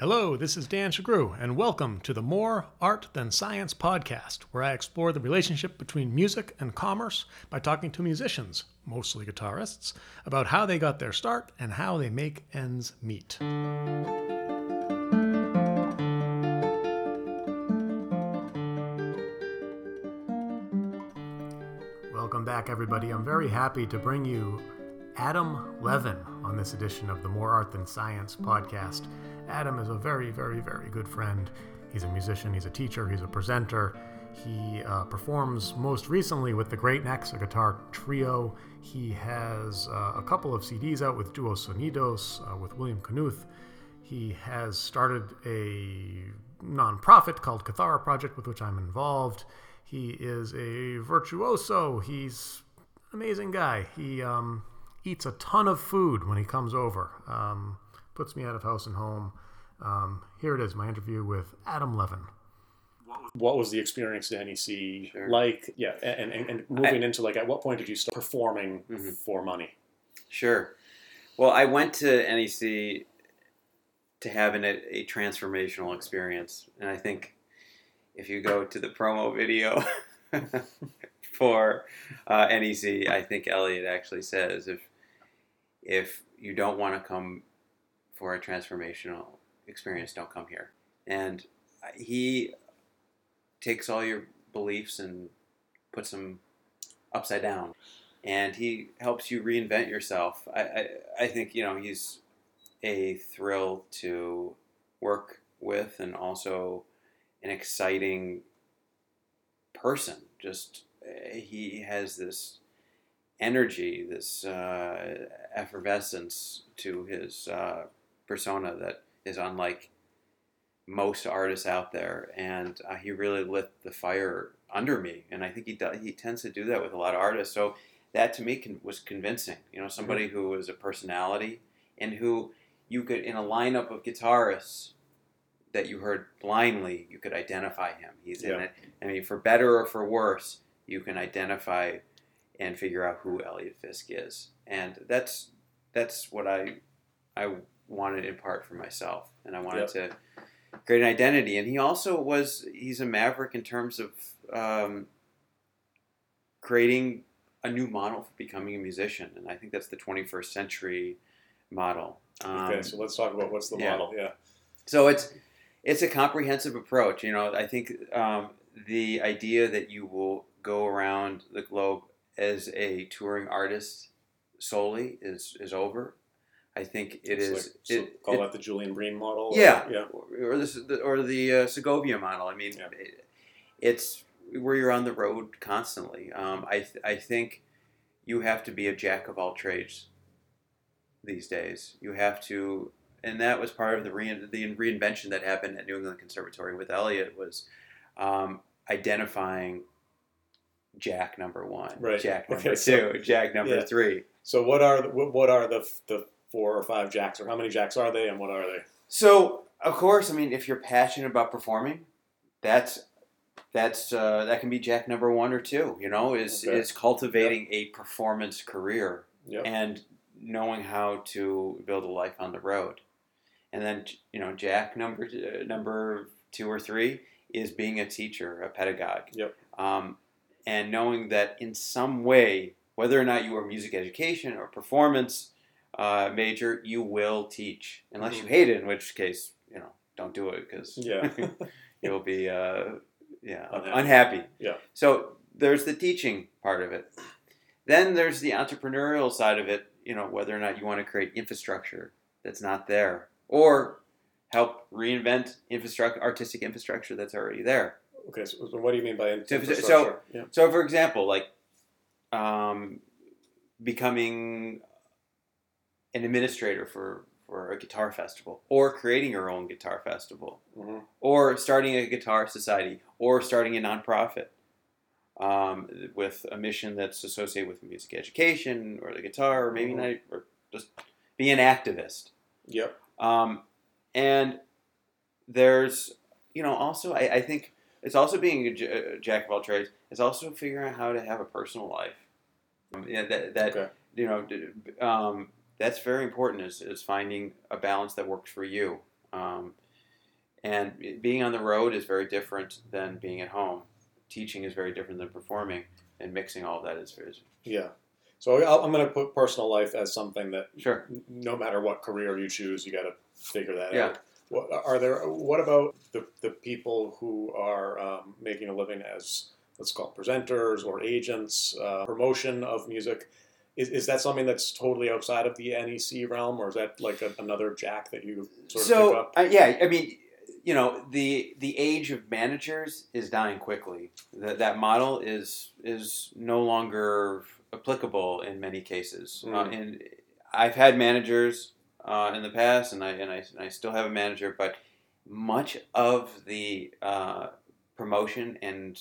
Hello, this is Dan Shagru, and welcome to the More Art Than Science podcast, where I explore the relationship between music and commerce by talking to musicians, mostly guitarists, about how they got their start and how they make ends meet. Welcome back, everybody. I'm very happy to bring you Adam Levin on this edition of the More Art Than Science podcast. Adam is a very, very, very good friend. He's a musician, he's a teacher, he's a presenter. He uh, performs most recently with the Great Necks, a guitar trio. He has uh, a couple of CDs out with Duo Sonidos uh, with William Knuth. He has started a nonprofit called Kithara Project, with which I'm involved. He is a virtuoso. He's an amazing guy. He um, eats a ton of food when he comes over. Um, puts me out of house and home. Um, here it is, my interview with Adam Levin. What was the experience at NEC Sure. like? Yeah, and, and, and moving into like, at what point did you start performing Mhm. for money? Sure. Well, I went to NEC to have an, a transformational experience, and I think if you go to the promo video for uh, NEC, I think Eliot actually says if if you don't want to come for a transformational experience, don't come here. And he takes all your beliefs and puts them upside down and he helps you reinvent yourself. I, I, I think you know he's a thrill to work with, and also an exciting person. Just uh, he has this energy, this uh, effervescence to his uh, persona that is unlike most artists out there, and uh, he really lit the fire under me. And I think he does, he tends to do that with a lot of artists. So that to me con- was convincing. You know, somebody who was a personality and who you could, in a lineup of guitarists that you heard blindly, you could identify him. He's in it. I mean, for better or for worse, you can identify and figure out who Eliot Fisk is, and that's that's what I I wanted in part for myself, and I wanted to create an identity. And he also was he's a maverick in terms of um, creating a new model for becoming a musician, and I think that's the 21st century model. Um, Okay, so let's talk about what's the yeah. model. Yeah. so it's it's a comprehensive approach. You know, I think um, the idea that you will go around the globe as a touring artist solely is is over. I think it It's is. like- so it, call it- that the Julian Bream model. or- yeah, Yeah. or the or the uh, Segovia model. I mean, Yeah. it, it's where you're on the road constantly. Um, I th- I think you have to be a jack of all trades these days. You have to, and that was part of the rein, the reinvention that happened at New England Conservatory with Eliot was um, identifying Jack number one, Right. Jack Okay, number so- two, Jack number Yeah. three. So what are the, what what are the the four or five jacks, or how many jacks are they, and what are they? So, of course, I mean, if you're passionate about performing, that's that's uh, that can be Jack number one or two. You know, is Okay. is cultivating a performance career Yep. and knowing how to build a life on the road. And then you know, Jack number uh, number two or three is being a teacher, a pedagogue. Yep. Um, and knowing that in some way, whether or not you are music education or performance uh, major, you will teach, unless you hate it, in which case, you know, don't do it because Yeah. you'll be uh, yeah Unhappy. unhappy. Yeah. So there's the teaching part of it. Then there's the entrepreneurial side of it. You know, whether or not you want to create infrastructure that's not there, or help reinvent infrastructure, artistic infrastructure that's already there. Okay. So, what do you mean by in- So- infrastructure? yeah. So, for example, like um, becoming an administrator for, for a guitar festival, or creating your own guitar festival, Mhm. or starting a guitar society, or starting a nonprofit um, with a mission that's associated with music education or the guitar, or maybe Mhm. not, or just be an activist. Yep. Um, and there's, you know, also I, I think it's also being a, j- a jack of all trades. It's also figuring out how to have a personal life. Um, yeah, that, that Okay. you know, um, that's very important. Is, is finding a balance that works for you. Um, And being on the road is very different than being at home. Teaching is very different than performing, and mixing all that is, is Yeah. So I'll- I'm going to put personal life as something that sure. no matter what career you choose, you got to figure that Yeah. out. What, are there? What about the, the people who are um, making a living as let's call it presenters or agents, uh, promotion of music? Is, is that something that's totally outside of the NEC realm, or is that like a, another jack that you sort of pick So up? uh, yeah, I mean, you know, the the age of managers is dying quickly. That that model is is no longer applicable in many cases. Uh, Mm. and I've had managers uh, in the past, and I, and I and I still have a manager, but much of the uh, promotion and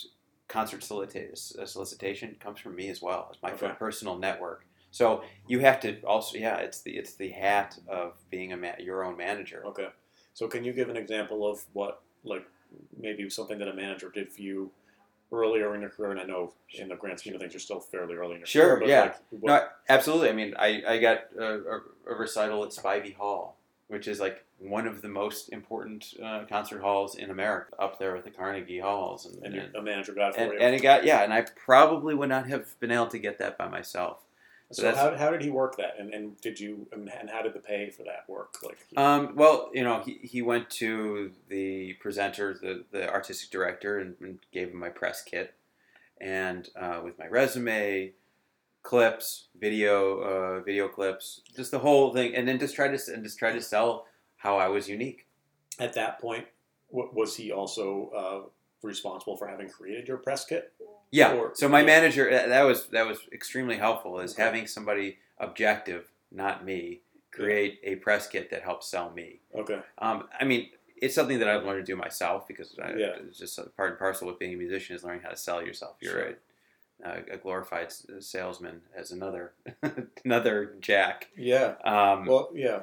concert solicita- uh, solicitation comes from me as well. It's my Okay. personal network. So you have to also, yeah, it's the it's the hat of being a ma- your own manager. Okay. So can you give an example of what, like, maybe something that a manager did for you earlier in your career? And I know in the grand scheme of things, you're still fairly early in your Sure, career. But yeah. Like, what, No, absolutely. I mean, I, I got a, a, a recital at Spivey Hall, which is like one of the most important uh, concert halls in America, up there with the Carnegie Halls. And, and and, a manager got it for and, you. and it got, yeah, and I probably would not have been able to get that by myself. so that's- how, how did he work that? And, and did you and, and how did the pay for that work? Like, Um, well, you know, he, he went to the presenter, the, the artistic director, and, and gave him my press kit, and uh, with my resume, clips, video, uh, video clips, just the whole thing, and then just try to and just try to sell how I was unique. at that point, was he also uh, responsible for having created your press kit? Yeah. Or- so my yeah. manager, that was that was extremely helpful. Is Okay. having somebody objective, not me, create a press kit that helps sell me. Okay. Um, I mean, it's something that I've learned to do myself because I, Yeah. it's just part and parcel with being a musician is learning how to sell yourself. You're Sure. a, a glorified salesman as another another Jack. Yeah. Um, Well, yeah.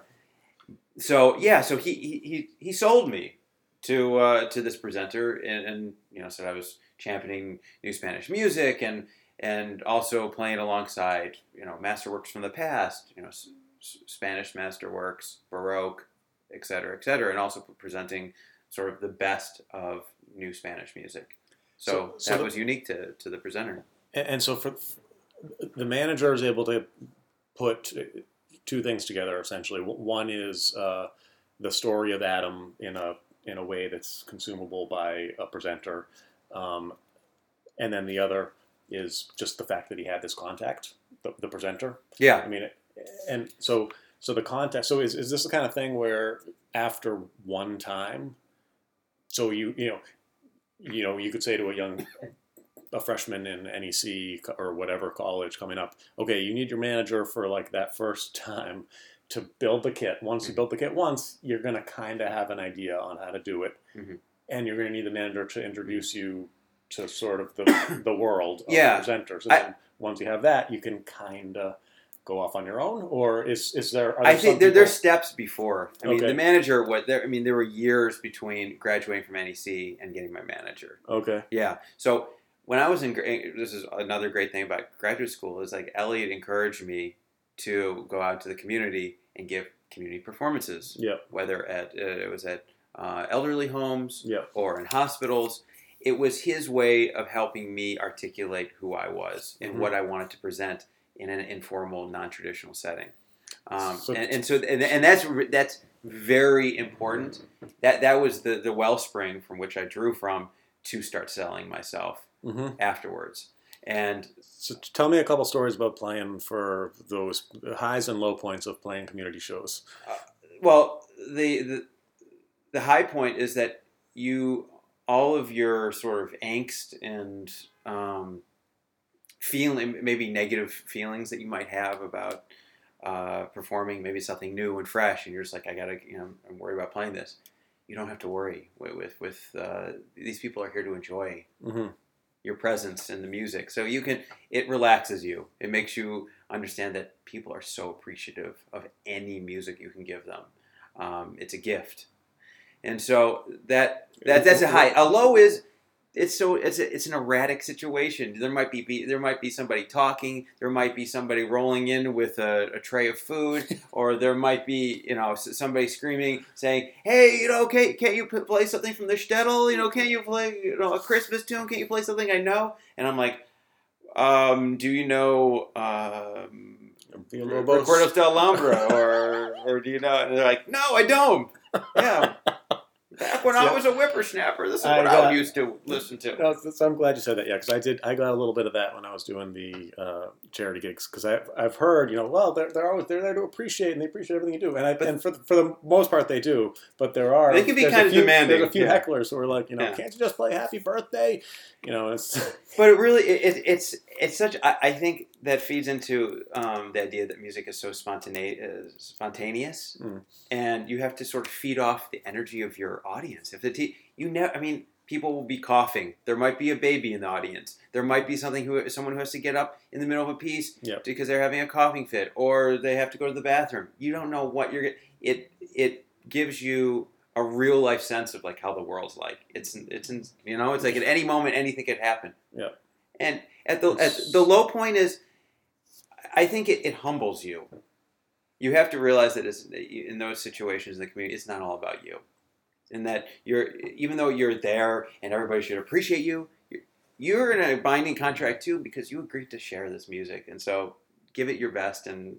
So yeah, so he he, he, sold me to uh, to this presenter and, and you know said I was championing new Spanish music and and also playing alongside you know masterworks from the past, you know s- Spanish masterworks, Baroque, et cetera, et cetera, and also presenting sort of the best of new Spanish music. So, So- so that the- was unique to, to the presenter. And, and so for the manager is able to put two things together essentially. One is uh, the story of Adam in a in a way that's consumable by a presenter, um, and then the other is just the fact that he had this contact, the, the presenter. Yeah, I mean, and so so the context. So is, is this the kind of thing where after one time, so you you know, you know, you could say to a young a freshman in NEC or whatever college coming up, okay, you need your manager for like that first time to build the kit. Once you build the kit once, you're gonna kind of have an idea on how to do it, Mhm. and you're gonna need the manager to introduce you to sort of the the world of Yeah. presenters. And I- then once you have that, you can kind of go off on your own, or is is there? Are there I think there, there's steps before. I mean, Okay. the manager. What there? I mean, there were years between graduating from NEC and getting my manager. okay. Yeah. So when I was in, gra- this is another great thing about graduate school is like Eliot encouraged me to go out to the community and give community performances, Yep. whether at uh, it was at uh, elderly homes Yep. or in hospitals. It was his way of helping me articulate who I was and Mhm. what I wanted to present in an informal, non-traditional setting. Um, So- and, and so, and, and that's that's very important. That that was the the wellspring from which I drew from to start selling myself hmm afterwards. And So tell me a couple stories about playing for those highs and low points of playing community shows. well, the the the high point is that you all of your sort of angst and um, feeling maybe negative feelings that you might have about uh, performing maybe something new and fresh, and you're just like, I gotta, you know, I'm worried about playing this. You don't have to worry with with, with uh, these people are here to enjoy hmm your presence in the music. So you can it relaxes you. It makes you understand that people are so appreciative of any music you can give them. Um, it's a gift, and so that that that's a high. A low is it's so it's a, it's an erratic situation. There might be, be there might be somebody talking. There might be somebody rolling in with a, a tray of food, or there might be you know somebody screaming saying, "Hey, you know, can can't you play something from the shtetl? You know, can't you play you know a Christmas tune? Can't you play something I know?" And I'm like, um, "Do you know?" Um. Recuerdos del Alhambra, or or do you know? And they're like, no, I don't. Yeah, back when I was a whippersnapper, this is I what I, used to listen to. No, so I'm glad you said that. Yeah, because I did. I got a little bit of that when I was doing the uh, charity gigs. Because I've, I've heard, you know, well, they're, they're always they're there to appreciate and they appreciate everything you do. And I, But- and for the, for the most part they do. But there are They can be kind of few- demanding, There's a few yeah. hecklers who are like, you know, Yeah. can't you just play Happy Birthday? You know, it's But it really, it, it, it's it's such. I, I think that feeds into um, the idea that music is so spontaneous, spontaneous, Mm. and you have to sort of feed off the energy of your audience. If the te- you know, I mean, people will be coughing. There might be a baby in the audience. There might be something who someone who has to get up in the middle of a piece Yep. because they're having a coughing fit, or they have to go to the bathroom. You don't know what you're. It it gives you a real life sense of like how the world's like. It's it's in, you know it's like at any moment anything could happen. Yeah. And at the at the low point is, I think it, it humbles you. You have to realize that in those situations in the community, it's not all about you, and that you're even though you're there and everybody should appreciate you, you're, in a binding contract too because you agreed to share this music, and so give it your best, and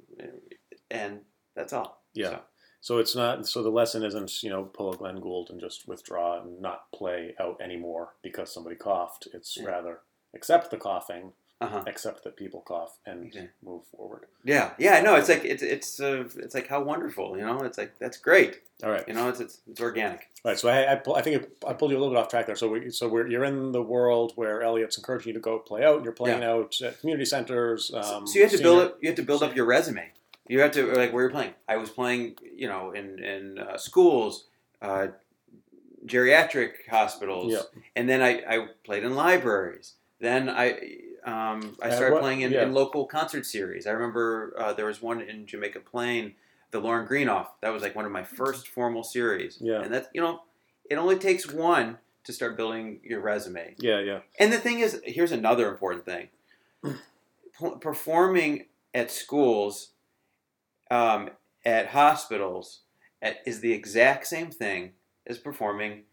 and that's all. Yeah. So, so it's not. So the lesson isn't, you know, pull a Glenn Gould and just withdraw and not play out anymore because somebody coughed. It's Yeah. rather accept the coughing, uh-huh. accept that people cough, and Okay. move forward. Yeah, yeah, no, it's like it's it's uh, it's like how wonderful, you know. It's like that's great, All right. you know. It's it's, it's organic. Right, so I, I, I think I pulled you a little bit off track there. So, we, so we're, you're in the world where Eliot's encouraging you to go play out. And you're playing out at community centers. Um, so you have to senior- build up. You have to build up your resume. You have to like where you're playing. I was playing, you know, in in uh, schools, uh, geriatric hospitals, Yeah. and then I, I played in libraries. Then I um, I started what- playing in, yeah. in local concert series. I remember uh, there was one in Jamaica Plain, the Loring Greenough. That was like one of my first formal series. Yeah. and that's you know, it only takes one to start building your resume. Yeah, yeah, And the thing is, here's another important thing: performing at schools, um, at hospitals, at, is the exact same thing as performing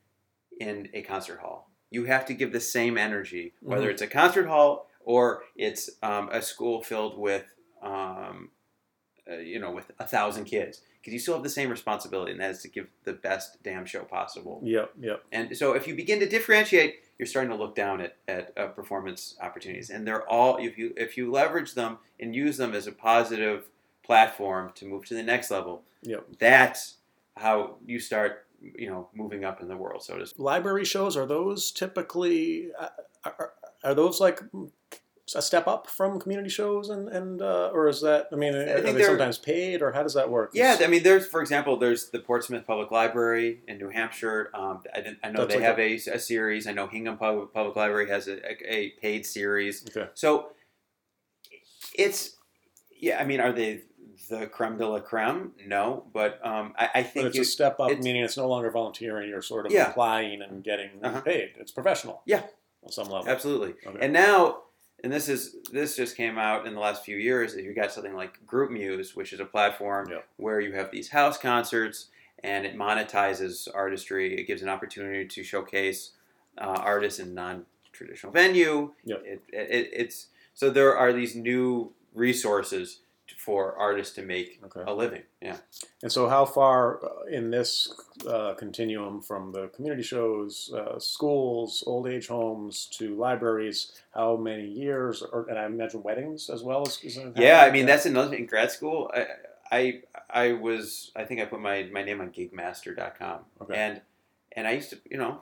in a concert hall. You have to give the same energy, whether Mhm. it's a concert hall or it's um, a school filled with, um, uh, you know, with a thousand kids, because you still have the same responsibility, and that is to give the best damn show possible. yep, yep. And so if you begin to differentiate, you're starting to look down at, at uh, performance opportunities. And they're all, if you, if you leverage them and use them as a positive platform to move to the next level, Yep. that's how you start, you know, moving up in the world, so to speak. Library shows are those typically uh, are, are those like a step up from community shows and and uh, or is that I mean are think they sometimes paid or how does that work? Yeah, I mean, there's, for example, there's the Portsmouth Public Library in New Hampshire. Um, I, I know That's they like have a, a series. I know Hingham Public, Public Library has a, a, paid series. Okay. So it's yeah. I mean, are they the creme de la creme? No, but um, I, I But think it's you, a step up, it's- meaning it's no longer volunteering. You're sort of Yeah. applying and getting Uh-huh. paid. It's professional. Yeah. On some level. absolutely. Okay. And now, and this is this just came out in the last few years. Is you got something like Groupmuse, which is a platform Yep. where you have these house concerts and it monetizes artistry. It gives an opportunity to showcase uh, artists in non-traditional venue. Yep. It, it, it's so there are these new resources for artists to make Okay. a living. Yeah. And so, how far uh, in this uh, continuum from the community shows, uh, schools, old age homes to libraries? How many years? Or and I imagine weddings as well as. is Yeah, I mean that's another thing. In grad school, I, I I was I think I put my, my name on Gigmaster.com, Okay. and and I used to you know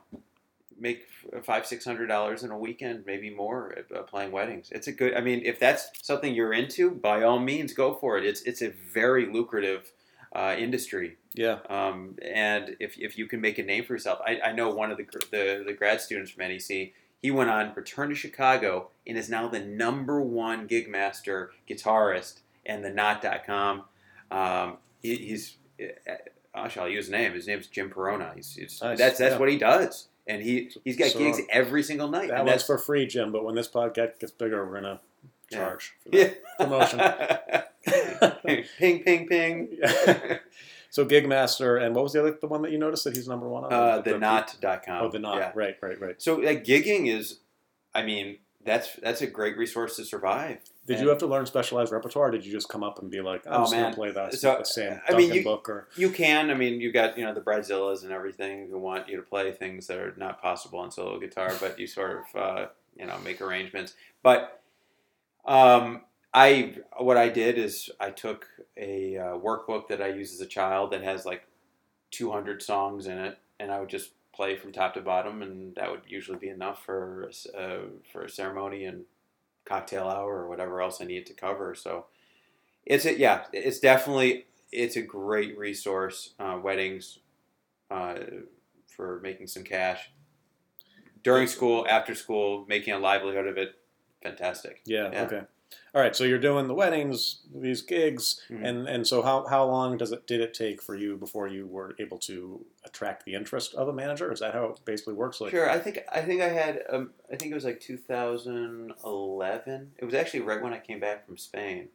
make five six hundred dollars in a weekend, maybe more, uh, playing weddings. It's a good. I mean, if that's something you're into, by all means, go for it. It's it's a very lucrative uh, industry. yeah. Um, and if, if you can make a name for yourself, I, I know one of the, the the grad students from NEC. He went on, returned to Chicago, and is now the number one gig master guitarist and the Knot.com. Um, he, he's, uh, I'll use his name. His name's Jim Perona. He's, he's Nice, that's that's yeah. what he does. And he he's got So- gigs every single night. That and was for free, Jim. But when this podcast gets bigger, we're gonna Yeah. charge for that. yeah. promotion. ping, ping, ping. so Gigmaster, and what was the other the one that you noticed that he's number one on? Uh, the knot.com. Oh, the knot. Yeah. Right, right, right. So like gigging is, I mean, that's that's a great resource to survive. Did And- you have to learn specialized repertoire? Or did you just come up and be like, I'm Oh, just gonna play that So, the Sam I Duncan mean, you- book or You can. I mean, you got you know the Bridezillas and everything who want you to play things that are not possible on solo guitar, but you sort of uh, you know make arrangements. But um, I what I did is I took a uh, workbook that I used as a child that has like 200 songs in it, and I would just play from top to bottom, and that would usually be enough for uh, for a ceremony and cocktail hour or whatever else I need to cover. So it's a, yeah, it's definitely it's a great resource. Uh, weddings uh, for making some cash during school, after school, making a livelihood of it. Fantastic. yeah, Yeah. okay. All right, so you're doing the weddings, these gigs, Mhm. and and so how, how long does it did it take for you before you were able to attract the interest of a manager? Is that how it basically works? Like, Sure. I think I think I had um, I think it was like 2011. It was actually right when I came back from Spain.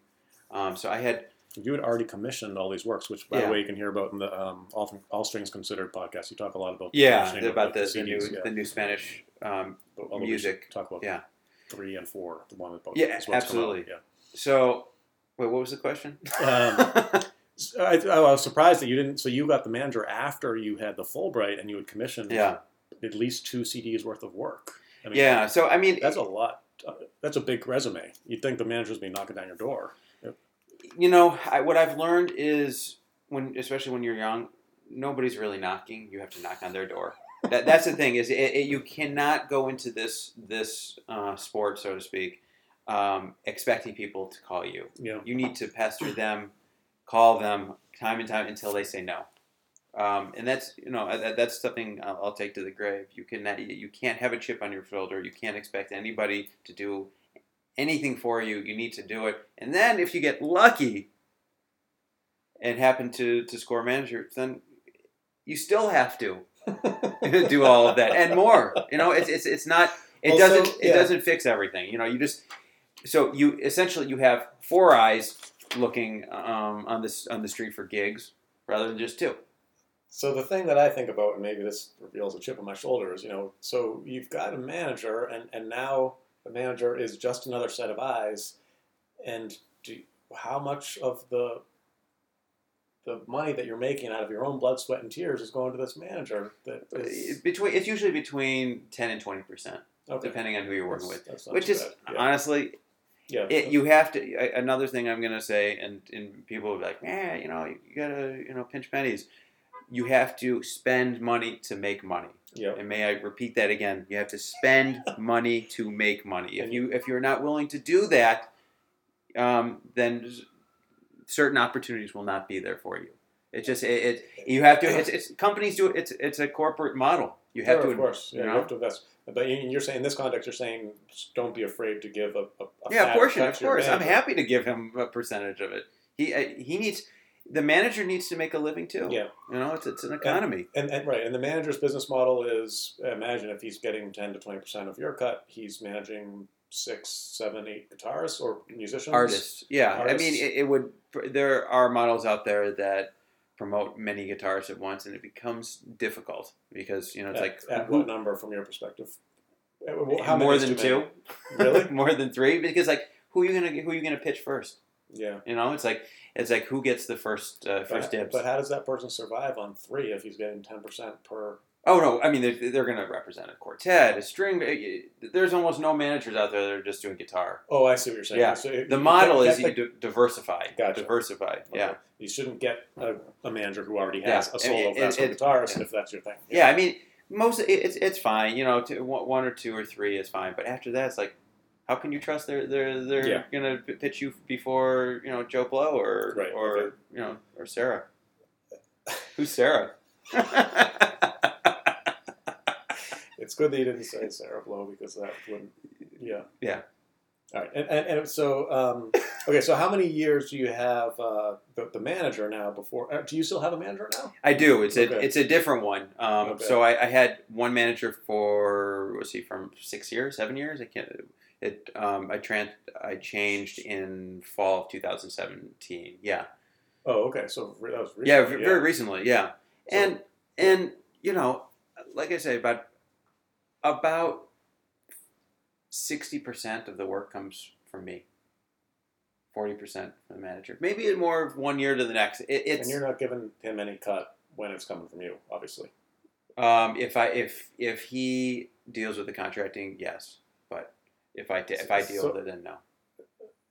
Um, so I had you had already commissioned all these works, which by Yeah. the way you can hear about in the um, all, all Strings Considered podcast. You talk a lot about yeah commissioning about the, the CDs, new yeah. the new Spanish. Um, But although we music. talk about Yeah. Three and four, the one with both Yeah, is what's come out, absolutely. so wait, what was the question? Um. I, I was surprised that you didn't. So you got the manager after you had the Fulbright, and you had commissioned yeah. at least two CDs worth of work. I mean, Yeah. So I mean, that's a lot. Uh, That's a big resume. You'd think the manager's be knocking down your door. you know, I, what I've learned is when, especially when you're young, nobody's really knocking. You have to knock on their door. That, that's the thing is, it, it, you cannot go into this this uh, sport, so to speak, um, expecting people to call you. You You need to pester them, call them time and time until they say no. Um, and that's you know that, that's something I'll, I'll take to the grave. You can you can't have a chip on your shoulder. You can't expect anybody to do anything for you. You need to do it. And then if you get lucky and happen to to score manager, then you still have to do all of that and more. You know, it's it's it's not. It Well, so, doesn't. yeah. It doesn't fix everything. You know, you just so you essentially you have four eyes looking um, on this on the street for gigs rather than just two. So the thing that I think about, and maybe this reveals a chip on my shoulder, is you know, so you've got a manager, and and now the manager is just another set of eyes, and do, how much of the the money that you're making out of your own blood, sweat, and tears is going to this manager? That is, Between it's usually between ten and twenty percent, okay. depending on who you're working with. That's Which is yeah. honestly, yeah. it, you have to. Another thing I'm gonna say, and and people will be like, yeah, you know, you gotta you know pinch pennies. You have to spend money to make money. yeah. And may I repeat that again? You have to spend money to make money. If you if you're not willing to do that, um, then certain opportunities will not be there for you. It just it, it you have to. It's, it's companies do it. It's it's a corporate model. You have Sure, to. of course. you Yeah, you know? have to invest. But you- you're saying in this context, you're saying don't be afraid to give a, a, a Yeah, a portion. Of course, I'm happy to give him a percentage of it. He uh, he needs the manager needs to make a living too. Yeah. You know, it's it's an economy. And, and right, and the manager's business model is imagine if he's getting ten to twenty percent of your cut, he's managing six, seven, eight guitarists or musicians. artists. Yeah, I mean, it, it would. There are models out there that promote many guitarists at once, and it becomes difficult because you know it's At, like at who- what number from your perspective? Uh, how more than two. Really? more than three, because like who are you gonna who are you gonna pitch first? Yeah. You know, it's like it's like who gets the first uh, first But, dibs. but how does that person survive on three if he's getting ten percent per? Oh no, I mean they're, they're gonna represent a quartet, a string. uh, There's almost no managers out there that are just doing guitar. Oh, I see what you're saying. Yeah. So it- The model get- is you di- diversify, Gotcha. diversify. the- Yeah. You shouldn't get a, a manager who already Yeah. has a solo classical it- guitarist yeah. if that's your thing. Yeah, I mean, most it- it's it's fine. You know, one or two or three is fine. But after that, it's like, how can you trust they're they're they're Yeah. gonna pitch you before you know Joe Blow or Right, or okay. you know or Sarah? Who's Sarah? It's good that you didn't say Sarah Blow because that wouldn't. Yeah. Yeah. All right, and, and, and so um, okay, so how many years do you have uh, the, the manager now? Before uh, do you still have a manager now? I do. It's a it's a different one. Um, Okay. So I, I had one manager for was he from six years, seven years? I can't. It um, I tran I changed in fall of 2017. Yeah, Oh, okay, so that was recently, yeah, very recently. Yeah, So- and and you know, like I say, about about sixty percent of the work comes from me. Forty percent from the manager. Maybe more of one year to the next. It, it's and you're not giving him any cut when it's coming from you, obviously. Um, if I if if he deals with the contracting, yes. But if I if I deal So- with it, then no.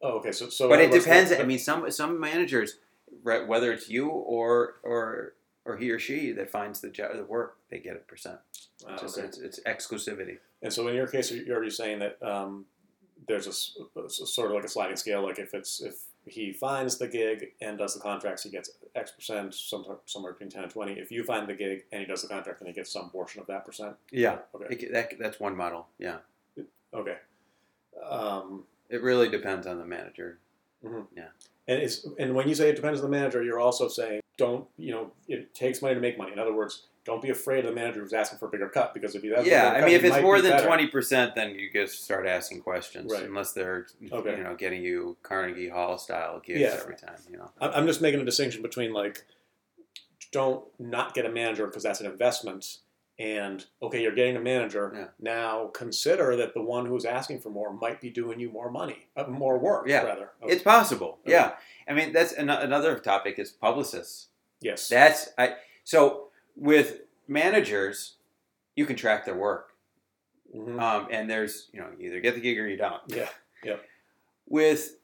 Oh, okay, so so. But it depends. I mean, some some managers, whether it's you or or or he or she that finds the job, the work, they get a percent. Ah, It's, just, okay. it's, it's exclusivity. And so in your case, you're already saying that um, there's a, a s- sort of like a sliding scale. Like if it's if he finds the gig and does the contracts, he gets X percent, somewhere somewhere between ten and twenty. If you find the gig and he does the contract, then he gets some portion of that percent. Yeah, Okay. it, that, that's one model. Yeah, Okay. Um, it really depends on the manager. Yeah. And it's and when you say it depends on the manager, you're also saying don't you know it takes money to make money. In other words, don't be afraid of the manager who's asking for a bigger cut because if he has Yeah, I mean, if it's more than twenty percent, then you just start asking questions. Right. Unless they're Okay. you know getting you Carnegie Hall style gigs Yeah. every time. You know. I'm just making a distinction between like, don't not get a manager because that's an investment, and okay, you're getting a manager. Yeah. Now consider that the one who's asking for more might be doing you more money, uh, more work. Yeah. rather. It's possible. Okay. Yeah. I mean, that's an- another topic is publicists. Yes. That's I. So with managers, you can track their work, Mhm. um, and there's you know you either get the gig or you don't. Yeah. With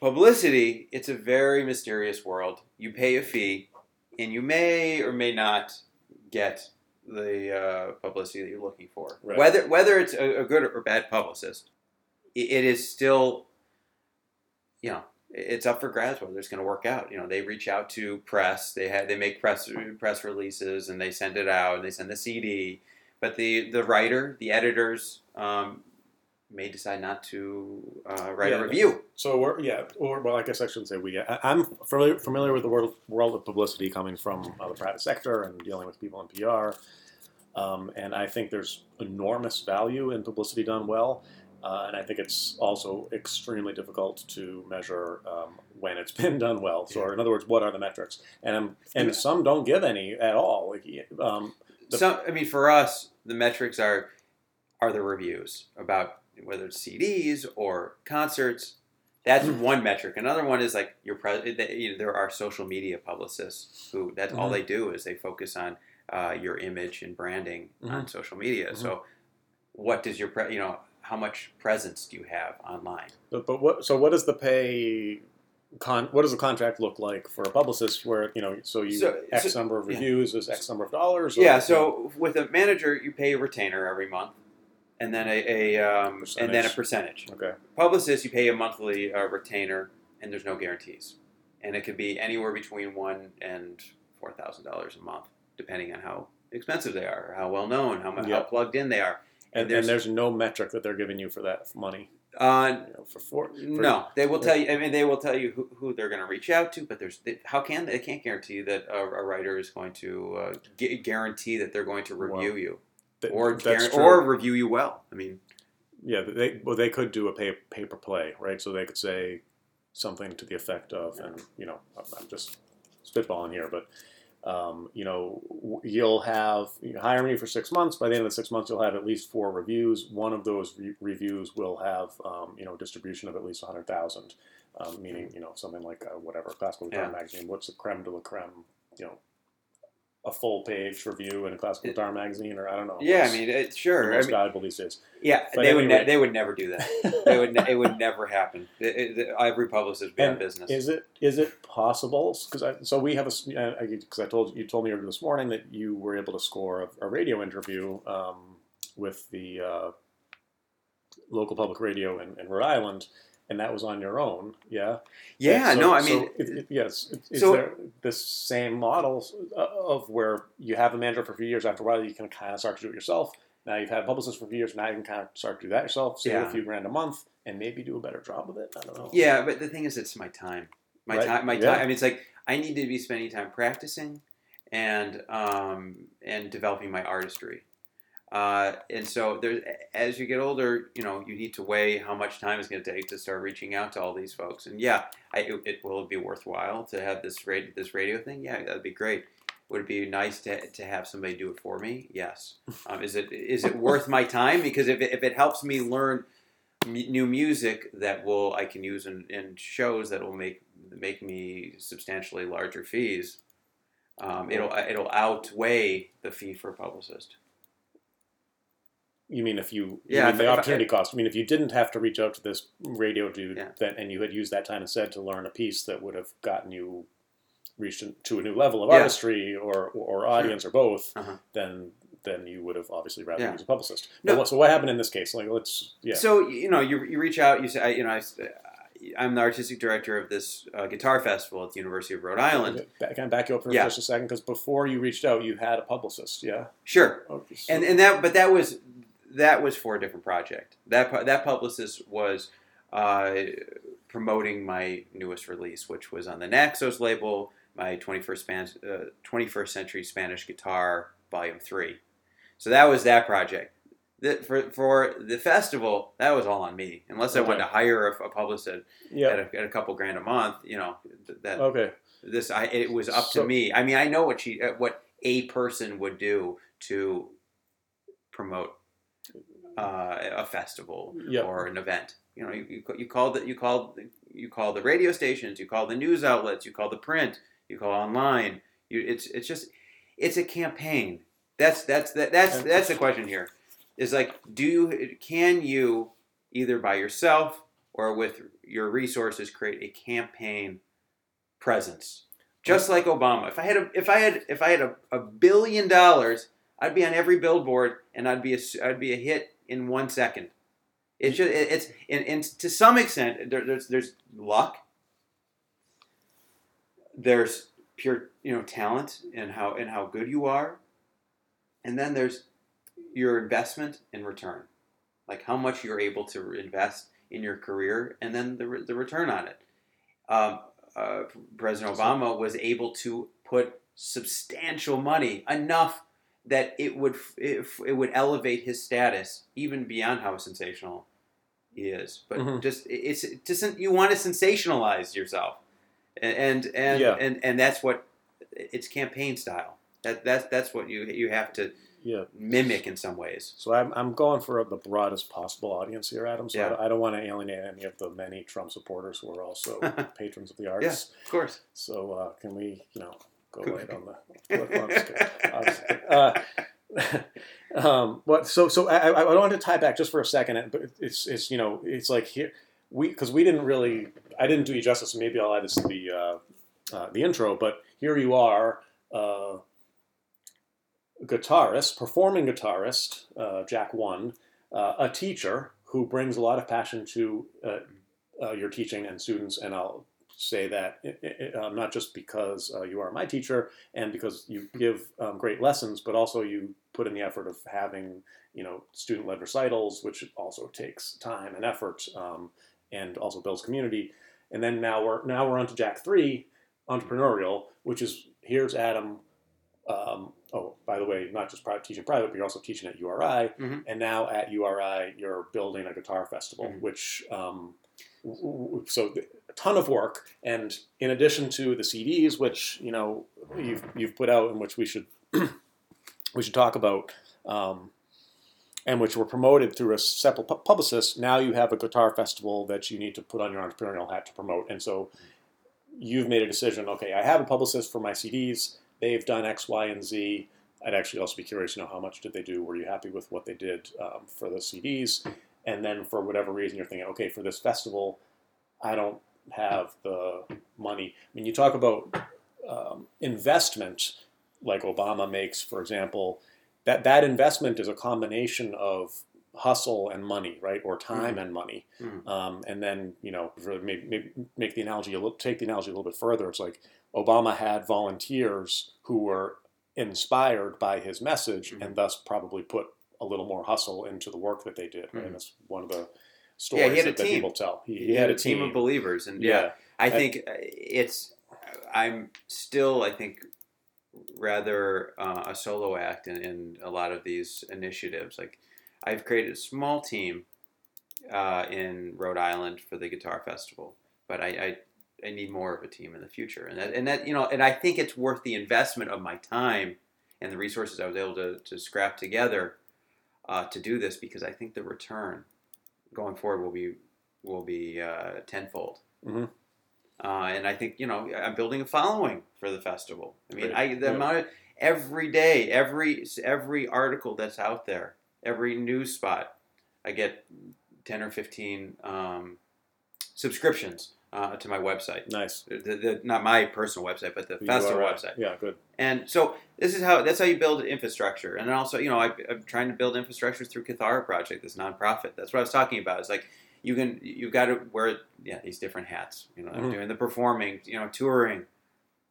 publicity, it's a very mysterious world. You pay a fee, and you may or may not get the uh, publicity that you're looking for. Right. Whether whether it's a, a good or bad publicist, i- it is still, you know, it's up for grabs whether it's going to work out. You know, they reach out to press, they had they make press press releases, and they send it out, and they send the CD. But the the writer, the editors, um, may decide not to uh, write Yeah. a review. So we're yeah, or well, I guess I shouldn't say we. I, I'm familiar familiar with the world world of publicity coming from uh, the private sector and dealing with people in PR, um, and I think there's enormous value in publicity done well, uh, and I think it's also extremely difficult to measure um, when it's been done well. So, in other words, what are the metrics? And um, and some don't give any at all. Like, um, Some, I mean, for us, the metrics are are the reviews about whether it's CDs or concerts. That's one metric. Another one is like your pre- they- you know, there are social media publicists who that's all Mhm. they do is they focus on uh, your image and branding on social media. Mhm. So, what does your pre- you know how much presence do you have online? But, but what? So what does the pay? Con, what does the contract look like for a publicist? Where you know, so you So- X so- number of yeah. reviews is X number of dollars. or- Yeah. So with a manager, you pay a retainer every month, and then a, a um, and then a percentage. okay, Publicist, you pay a monthly uh, retainer, and there's no guarantees, and it could be anywhere between one and four thousand dollars a month, depending on how expensive they are, how well known, how, mu- how plugged in they are. And, there's- and there's no metric that they're giving you for that money. Uh, You know, for four. For, no, they will tell you. I mean, they will tell you who, who they're going to reach out to, but there's they, how can they, can't guarantee that a, a writer is going to uh, gu- guarantee that they're going to review Well, you th- or that's guaran- true. or review you well. I mean, yeah, they well they could do a pay pay per play, right? So they could say something to the effect of, and you know, I'm, I'm just spitballing here, but. Um, you know, you'll have you hire me for six months. By the end of the six months, you'll have at least four reviews. One of those re- reviews will have, um, you know, distribution of at least hundred thousand, um, meaning you know something like uh, whatever classical Yeah. magazine. What's the creme de la creme? You know, a full page review in a classical guitar magazine, or I don't know. yeah, I mean, it, the sure. I most mean, valuable these days. yeah, but they would ne- they would never do that. They would ne- it would never happen. It, it, every publicist would be And business. Is it is it possible? Because I, so we have a because I told you told me earlier this morning that you were able to score a, a radio interview um, with the uh, local public radio in, in Rhode Island, and that was on your own. Yeah. yeah, So- no, I so mean, it, it- yes. it- Is so- there this same model uh, of where you have a manager for a few years? After a while, you can kind of start to do it yourself, Now you've had a publicist for a few years. Now you can kind of start to do that yourself. Save Yeah. a few grand a month and maybe do a better job of it. I don't know. Yeah, but the thing is, it's my time. My Right. time. My Yeah. time. I mean, it's like I need to be spending time practicing and um, and developing my artistry. Uh, and so as you get older, you know, you need to weigh how much time it's going to take to start reaching out to all these folks. And yeah, I, it, it will it be worthwhile to have this radio this radio thing. Yeah, that'd be great. Would it be nice to, to have somebody do it for me? Yes. Um, is it is it worth my time? Because if it, if it helps me learn m- new music that will I can use in, in shows that will make make me substantially larger fees, um, it'll it'll outweigh the fee for a publicist. You mean if you, Yeah, yeah, if- the I- opportunity cost? I mean, if you didn't have to reach out to this radio dude, Yeah. then and you had used that time instead to learn a piece that would have gotten you reached to a new level of Yeah. artistry or or audience or both, Uh-huh. then then you would have obviously rather Yeah. use a publicist. No. But what, so what happened in this case? Like, let's yeah. So you know, you, you reach out. You say, I, you know, I, I'm the artistic director of this uh, guitar festival at the University of Rhode Island. Back, can I back you up for Yeah. just a second? Because before you reached out, you had a publicist, yeah. Sure, Okay, so- and and that but that was that was for a different project. That that publicist was uh, promoting my newest release, which was on the Naxos label, my 21st Span- uh, 21st Century Spanish Guitar Volume Three. So that was that project. The, for for the festival, that was all on me. Unless I wanted to hire a, a publicist yeah. at, a, at a couple grand a month, you know, that Okay. this I it was up So- to me. I mean, I know what she uh, what a person would do to promote uh, a festival Yeah. or an event. You know, you, you, you call the you call you call the radio stations, you call the news outlets, you call the print, you call online. You it's it's just it's a campaign. That's that's that, that's that's the question here. Is like, do you can you either by yourself or with your resources create a campaign presence? Just like Obama. If I had a if I had if I had a, a billion dollars, I'd be on every billboard and I'd be a I'd be a hit in one second. It's just it's and, and to some extent there, there's there's luck. There's pure you know talent and how and how good you are, and then there's your investment in return, like how much you're able to invest in your career, and then the, the return on it. Um, uh, President Obama was able to put substantial money, enough that it would it, it would elevate his status even beyond how sensational he is. But Mhm. just it's just you want to sensationalize yourself, and and and, Yeah. and and that's what it's campaign style. That that's that's what you you have to Yeah. mimic in some ways. So I'm, I'm going for the broadest possible audience here, Adam. So I Yeah. don't- I don't want to alienate any of the many Trump supporters who are also patrons of the arts. Yeah, Of course. So uh, can we, you know, go Cool. right on the. look, I'm just kidding, obviously. Uh, um, but so so I, I I wanted to tie back just for a second, but it's it's you know it's like here we because we didn't really I didn't do you justice. Maybe I'll add this to the uh, uh, the intro. But here you are. Uh, guitarist, performing guitarist, uh, Jack One, uh, a teacher who brings a lot of passion to uh, uh, your teaching and students. And I'll say that i i um, not just because uh, you are my teacher and because you give um, great lessons, but also you put in the effort of having you know student-led recitals, which also takes time and effort, um, and also builds community. And then now we're now we're on to Jack Three, entrepreneurial, which is here's Adam um, oh, by the way, not just private, teaching private, but you're also teaching at URI. Mhm. And now at URI, you're building a guitar festival, Mhm. which, um, w- w- so th- ton of work. And in addition to the CDs, which, you know, you've, you've put out and which we should, we should talk about, um, and which were promoted through a separate publicist, now you have a guitar festival that you need to put on your entrepreneurial hat to promote. And so you've made a decision, okay, I have a publicist for my CDs they've done X, Y, and Z. I'd actually also be curious to know how much did they do? Were you happy with what they did um, for the CDs? And then for whatever reason, you're thinking, okay, for this festival, I don't have the money. I mean, you talk about um, investment, like Obama makes, for example. That that investment is a combination of hustle and money, right, or time and money. Mhm. Um, and then you know, maybe, maybe make the analogy a little, take the analogy a little bit further. It's like Obama had volunteers who were inspired by his message Mhm. and thus probably put a little more hustle into the work that they did. Right? Mhm. And that's one of the Yeah, he had a that, team. people tell. He, He, he had a team, of believers, and yeah, Yeah. I I- think uh, it's. I'm still, I think, rather uh, a solo act in, in a lot of these initiatives. Like, I've created a small team uh, in Rhode Island for the guitar festival, but I, I I need more of a team in the future, and that and that you know, and I think it's worth the investment of my time and the resources I was able to to scrap together uh, to do this because I think the return going forward will be will be uh, tenfold. Mhm. Uh, and I think you know I'm building a following for the festival. I mean, Great. I the Yeah. amount of every day, every every article that's out there, every news spot, I get ten or fifteen um, subscriptions uh, to my website. Nice. The, the, not my personal website, but the The festival URL. website. Yeah, good. And so this is how that's how you build infrastructure. And then also, you know, I, I'm trying to build infrastructure through Kithara Project, this nonprofit. That's what I was talking about. It's like you can you've got to wear yeah these different hats. You know, I'm Mhm. doing the performing, you know, touring.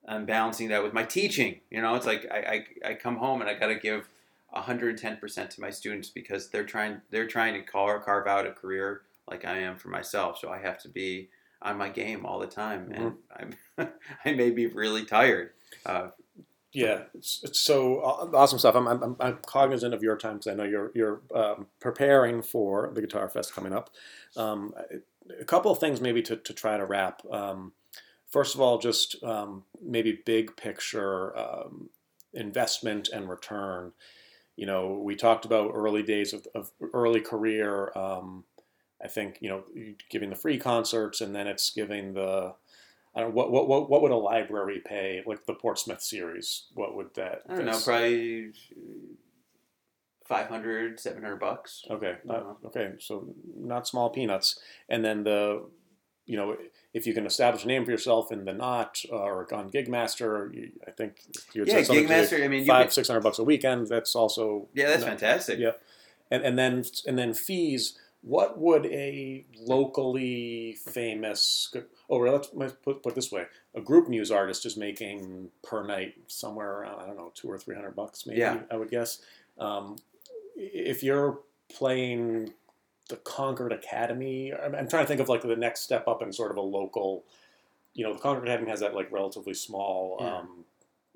I'm balancing that with my teaching. You know, it's like I I, I come home and I got to give 110 percent to my students because they're trying they're trying to carve out a career like I am for myself. So I have to be on my game all the time, and I'm I may be really tired. Uh, Yeah, it's, it's so awesome stuff. I'm, I'm, I'm cognizant of your time because I know you're you're um, preparing for the Guitar Fest coming up. Um, a couple of things maybe to, to try to wrap. Um, first of all, just um, maybe big picture um, investment and return. You know, we talked about early days of, of early career. Um, I think you know giving the free concerts, and then it's giving the I don't what what what what would a library pay like the Portsmouth series? What would that? I don't know, probably 500, 700 bucks. Okay, uh, okay, so not small peanuts. And then the, you know, if you can establish a name for yourself in the Knot uh, or on Gigmaster, you, I think you Yeah, said something to Gigmaster. I mean, five six hundred bucks a weekend. That's also yeah, that's no- fantastic. Yeah. and and then and then fees. What would a locally famous oh let's, let's put put it this way a Groupmuse artist is making per night somewhere around I don't know two or three hundred bucks maybe Yeah. I would guess. Um, if you're playing the Concord Academy, I'm, I'm trying to think of like the next step up in sort of a local. You know, the Concord Academy has that like relatively small Yeah. um,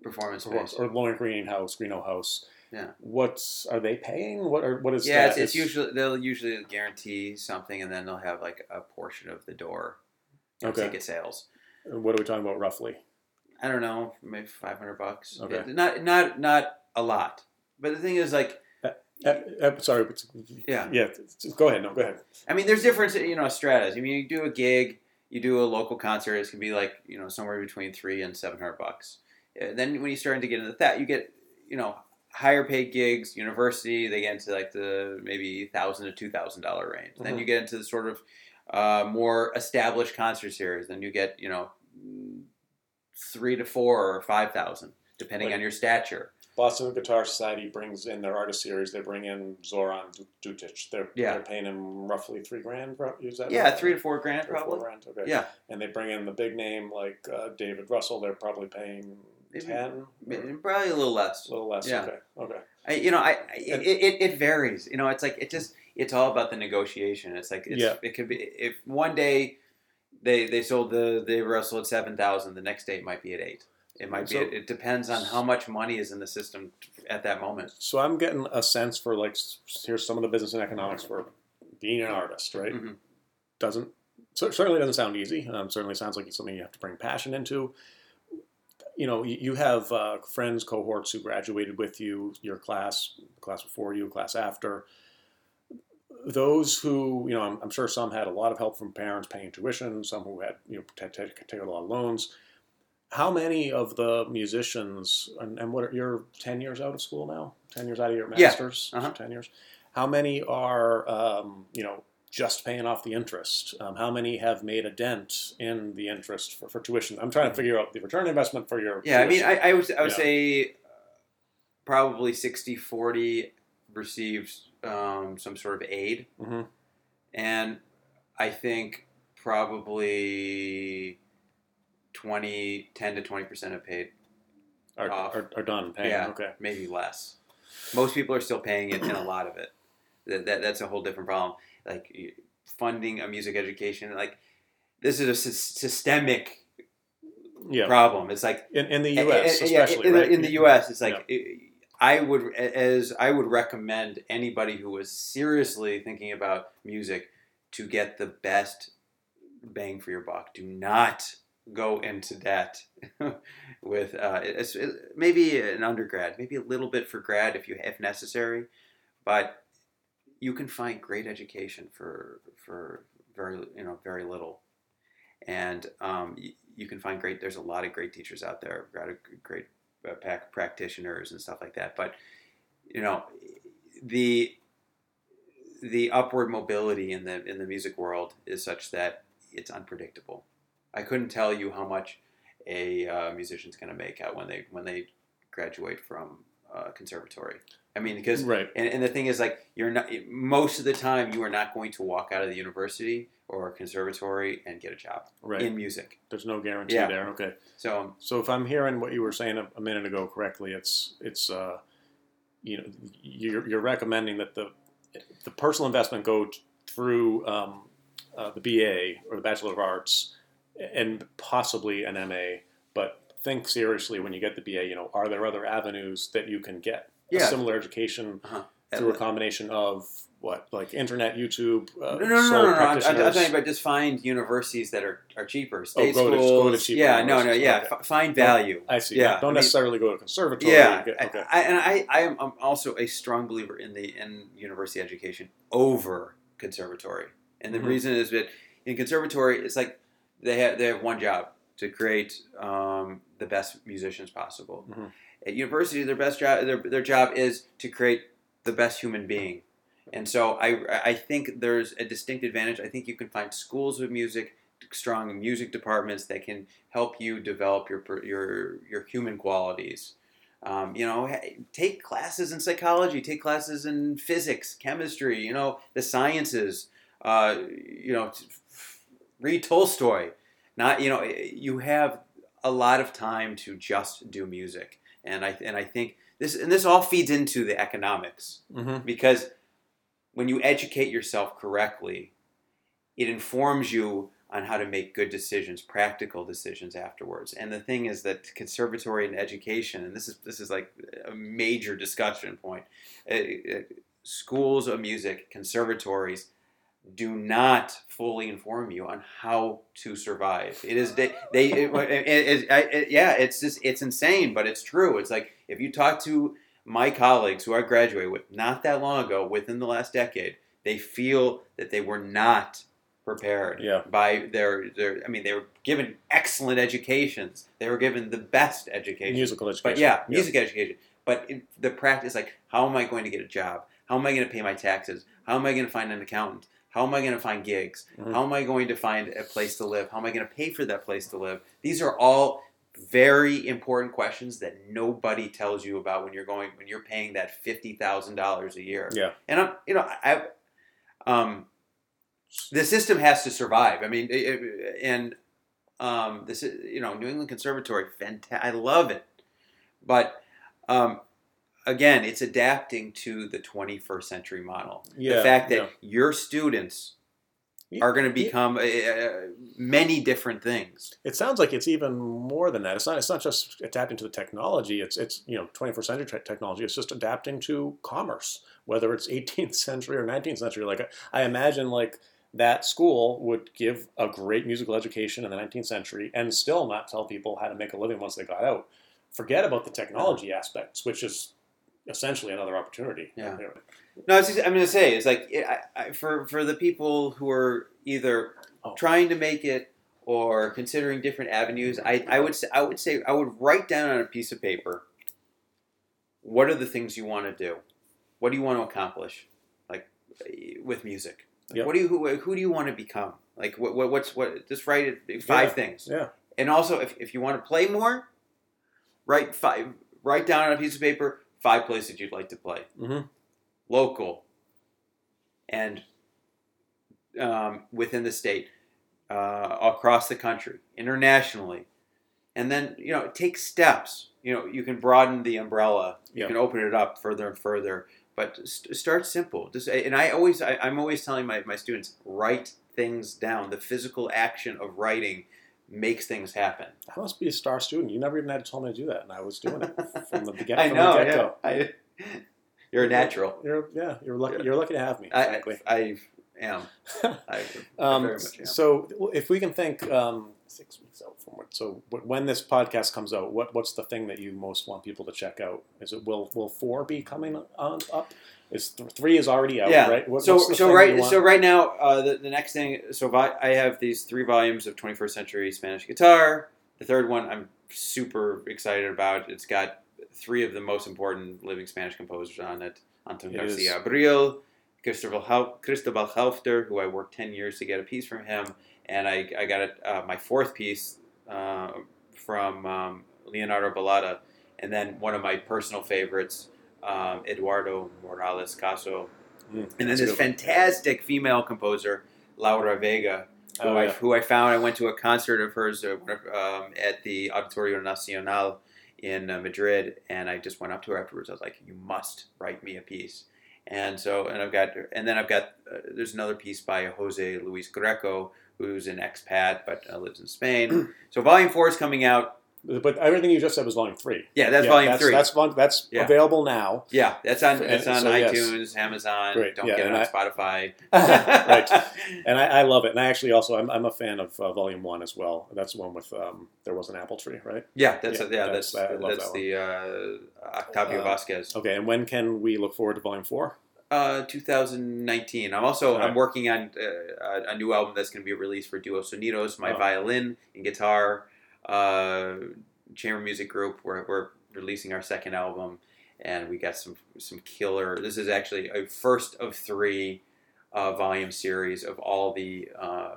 Performance or Lower Greenhouse, Greenough House. Yeah. What's are they paying? What are what is Yeah, that? it's, it's usually they'll usually guarantee something, and then they'll have like a portion of the door okay. ticket sales. What are we talking about roughly? I don't know, maybe five hundred bucks. Okay. It- not not not a lot. But the thing is, like, Uh, uh, sorry. but- Yeah. Yeah. Go ahead. No. Go ahead. I mean, there's different, you know, stratas. I mean, you do a gig, you do a local concert. It can be like, you know, somewhere between three and seven hundred bucks. Then when you start to get into that, you get, you know, higher paid gigs. University, they get into like the maybe thousand to two thousand dollar range. Then Mhm. you get into the sort of uh, more established concert series. Then you get, you know, three to four or five thousand, depending Right. on your stature. Boston Guitar Society brings in their artist series. They bring in Zoran Dukic. They're Yeah. they're paying him roughly three grand. Is that Yeah, right? three to four grand Three or four probably. grand. Okay. Yeah. And they bring in the big name like uh, David Russell. They're probably paying Maybe- ten. Probably a little less. A little less. Yeah. Okay. Okay. I, you know, I, I it, it, it varies. You know, it's like it just it's all about the negotiation. It's like it's, Yeah. it could be if one day they they sold the the Russell at seven thousand, the next day it might be at eight. It might So- be. It depends on how much money is in the system at that moment. So I'm getting a sense for like here's some of the business and economics for being an artist, right? Mhm. Doesn't cer- certainly doesn't sound easy. Um, certainly sounds like it's something you have to bring passion into. You know, you, have uh, friends, cohorts who graduated with you, your class, class before you, class after. Those who, you know, I'm, I'm sure some had a lot of help from parents paying tuition, some who had, you know, t- t- take a lot of loans. How many of the musicians, and, and what are you're 10 years out of school now? 10 years out of your Yeah. master's? Uh-huh. 10 years. How many are, um, you know, just paying off the interest? Um, how many have made a dent in the interest for, for tuition? I'm trying to figure out the return investment for your. Yeah, I mean. I, I would I would Yeah. say uh, probably 60-40 received um, some sort of aid, Mhm. and I think probably 20, 10 to twenty percent have paid are, are, are done paying. Yeah. Okay. maybe less. Most people are still paying it, and a lot of it. That, that that's a whole different problem. Like funding a music education, like this is a sys- systemic Yeah. problem. It's like In, in the U.S. yeah, especially, in, the- right? in the U.S. It's like eh, I would as I would recommend anybody who was seriously thinking about music to get the best bang for your buck. Do not go into debt with uh, maybe an undergrad, maybe a little bit for grad if you if necessary, but you can find great education for for very you know very little, and um, you, you can find great. There's a lot of great teachers out there, great uh, practitioners and stuff like that. But you know, the the upward mobility in the in the music world is such that it's unpredictable. I couldn't tell you how much a uh, musician's going to make out when they when they graduate from uh, conservatory. I mean, because right. and, and the thing is, like, you're not most of the time you are not going to walk out of the university or conservatory and get a job Right. in music. There's no guarantee Yeah. there. Okay. So So if I'm hearing what you were saying a, a minute ago correctly, it's it's uh, you know you're, you're recommending that the the personal investment go t- through um, uh, the BA or the Bachelor of Arts and possibly an MA, but think seriously when you get the BA. You know, are there other avenues that you can get a similar education Uh-huh. through a combination of what like internet, YouTube, uh, no, no, no, no, no, no. I'm, I'm talking about just find universities that are, are cheaper. State go to- go to cheaper yeah, no, no, yeah. Okay. F- find value. I see. Yeah, Yeah, don't mean- necessarily go to conservatory. Yeah, Get- okay. I, I, and I, I am I'm also a strong believer in the in university education over conservatory, and the Mhm. reason is that in conservatory it's like they have they have one job to create um, the best musicians possible. Mhm. At university, their best job their, their job is to create the best human being, and so I I think there's a distinct advantage. I think you can find schools of music. Strong music departments that can help you develop your your your human qualities. Um, you know, take classes in psychology, take classes in physics, chemistry. You know, the sciences. Uh, you know, read Tolstoy. Not you know, you have a lot of time to just do music, and I and I think this and this all feeds into the economics Mhm. because when you educate yourself correctly, it informs you on how to make good decisions, practical decisions afterwards. And the thing is that conservatory and education, and this is this is like a major discussion point. uh, uh, schools of music, conservatories, do not fully inform you on how to survive. It is they, they it, it, it, it, it- yeah, it's just it's insane, but it's true. It's like if you talk to my colleagues who I graduated with not that long ago, within the last decade, they feel that they were not prepared Yeah. by their their. I mean, they were given excellent educations. They were given the best education. Musical education. But yeah, music education. But the practice, like, how am I going to get a job? How am I going to pay my taxes? How am I going to find an accountant? How am I going to find gigs? Mhm. How am I going to find a place to live? How am I going to pay for that place to live? These are all very important questions that nobody tells you about when you're going when you're paying that fifty thousand dollars a year. Yeah. And I'm, you know, I, um, the system has to survive. I mean, it, it- and um, this is, you know, New England Conservatory, fantastic. I love it, but um, again, it's adapting to the 21st century model. Yeah, the fact that yeah. your students Yeah, are going to become uh, uh, many different things. It sounds like it's even more than that. It's not. It's not just adapting to the technology. It's it's you know 21st century te- technology. It's just adapting to commerce, whether it's 18th century or 19th century. Like I imagine, like that school would give a great musical education in the 19th century and still not tell people how to make a living once they got out. Forget about the technology aspects, which is essentially another opportunity. Yeah. No, just, I'm going to say it's like I, I, for for the people who are either Oh. trying to make it or considering different avenues. I, I would say I would say I would write down on a piece of paper. What are the things you want to do? What do you want to accomplish, like with music? Like, Yep. What do you who, who do you want to become? Like what, what what's what? Just write it five Yeah. things. Yeah. And also, if, if you want to play more, write five. Write down on a piece of paper five places you'd like to play hmm local and um, within the state, uh, across the country, internationally, and then you know take steps. You know, you can broaden the umbrella. You can open it up further and further. But st- start simple. Just and I always I, I'm always telling my, my students write things down. The physical action of writing makes things happen. I must be a star student. You never even had to tell me to do that, and I was doing it from the beginning. I from know. The Yeah. I, you're a natural. You're yeah. You're lucky. You're lucky to have me. I, I, I am. I, Um, am. so if we can think um, six weeks out from what, so when this podcast comes out, what what's the thing that you most want people to check out? Is it will will four be coming on up? Is th- three is already out, yeah. right? What- so so right so right now uh, the, the next thing so vi- I have these three volumes of 21st century Spanish guitar. The third one I'm super excited about. It's got three of the most important living Spanish composers on it: Anton It is. Garcia Abril, Cristobal Hau- Cristobal Halffter, who I worked 10 years to get a piece from him, and I, I got it, uh, my fourth piece uh, from um, Leonardo Balada, and then one of my personal favorites, um, Eduardo Morales Caso, Mm, and then this one. fantastic female composer, Laura Vega, who, Oh, I, yeah. who I found. I went to a concert of hers uh, um, at the Auditorio Nacional in uh, Madrid, and I just went up to her afterwards. I was like, "You must write me a piece." And so, and I've got, and then I've got, uh, there's another piece by Jose Luis Greco, who's an expat but uh, lives in Spain. so, Volume Four is coming out. But everything you just said was volume three. Yeah, that's Yeah, Volume that's, Three. That's vol- that's Yeah. available now. yeah, that's on. It's on so, yes. iTunes, Amazon. Great, Don't yeah, get it on I- Spotify. right. And I, I love it. And I actually also I'm, I'm a fan of uh, volume one as well. That's the one with um, there was an apple tree, right? Yeah, that's Yeah, yeah, that's- that's that's that the uh, Octavio Uh, Vazquez. Okay. And when can we look forward to volume four? Uh, 2019. I'm also Alright. I'm working on uh, a- a new album that's going to be released for Duo Sonidos, my Oh. violin and guitar uh, chamber music group. We're, we're releasing our second album, and we got some some killer. This is actually a first of three uh, volume series of all the uh,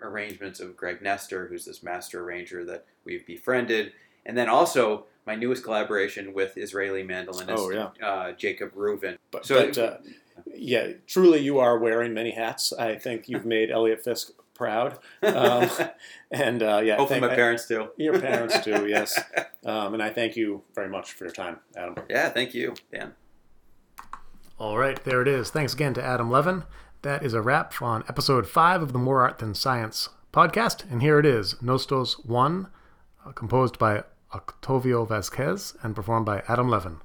arrangements of Gregg Nestor, who's this master arranger that we've befriended, and then also my newest collaboration with Israeli mandolinist Oh, yeah. uh, Jacob Reuven. But, So- but uh, yeah, truly, you are wearing many hats. I think you've made Eliot Fisk proud. Um, and uh, yeah, Hopefully, thank- my parents do. Your parents do, yes. Um, and I thank you very much for your time, Adam. Yeah, thank you, Dan. All right, there it is. Thanks again to Adam Levin. That is a wrap on episode five of the More Art Than Science podcast. And here it is Nostos 1, uh, composed by Octavio Vazquez and performed by Adam Levin.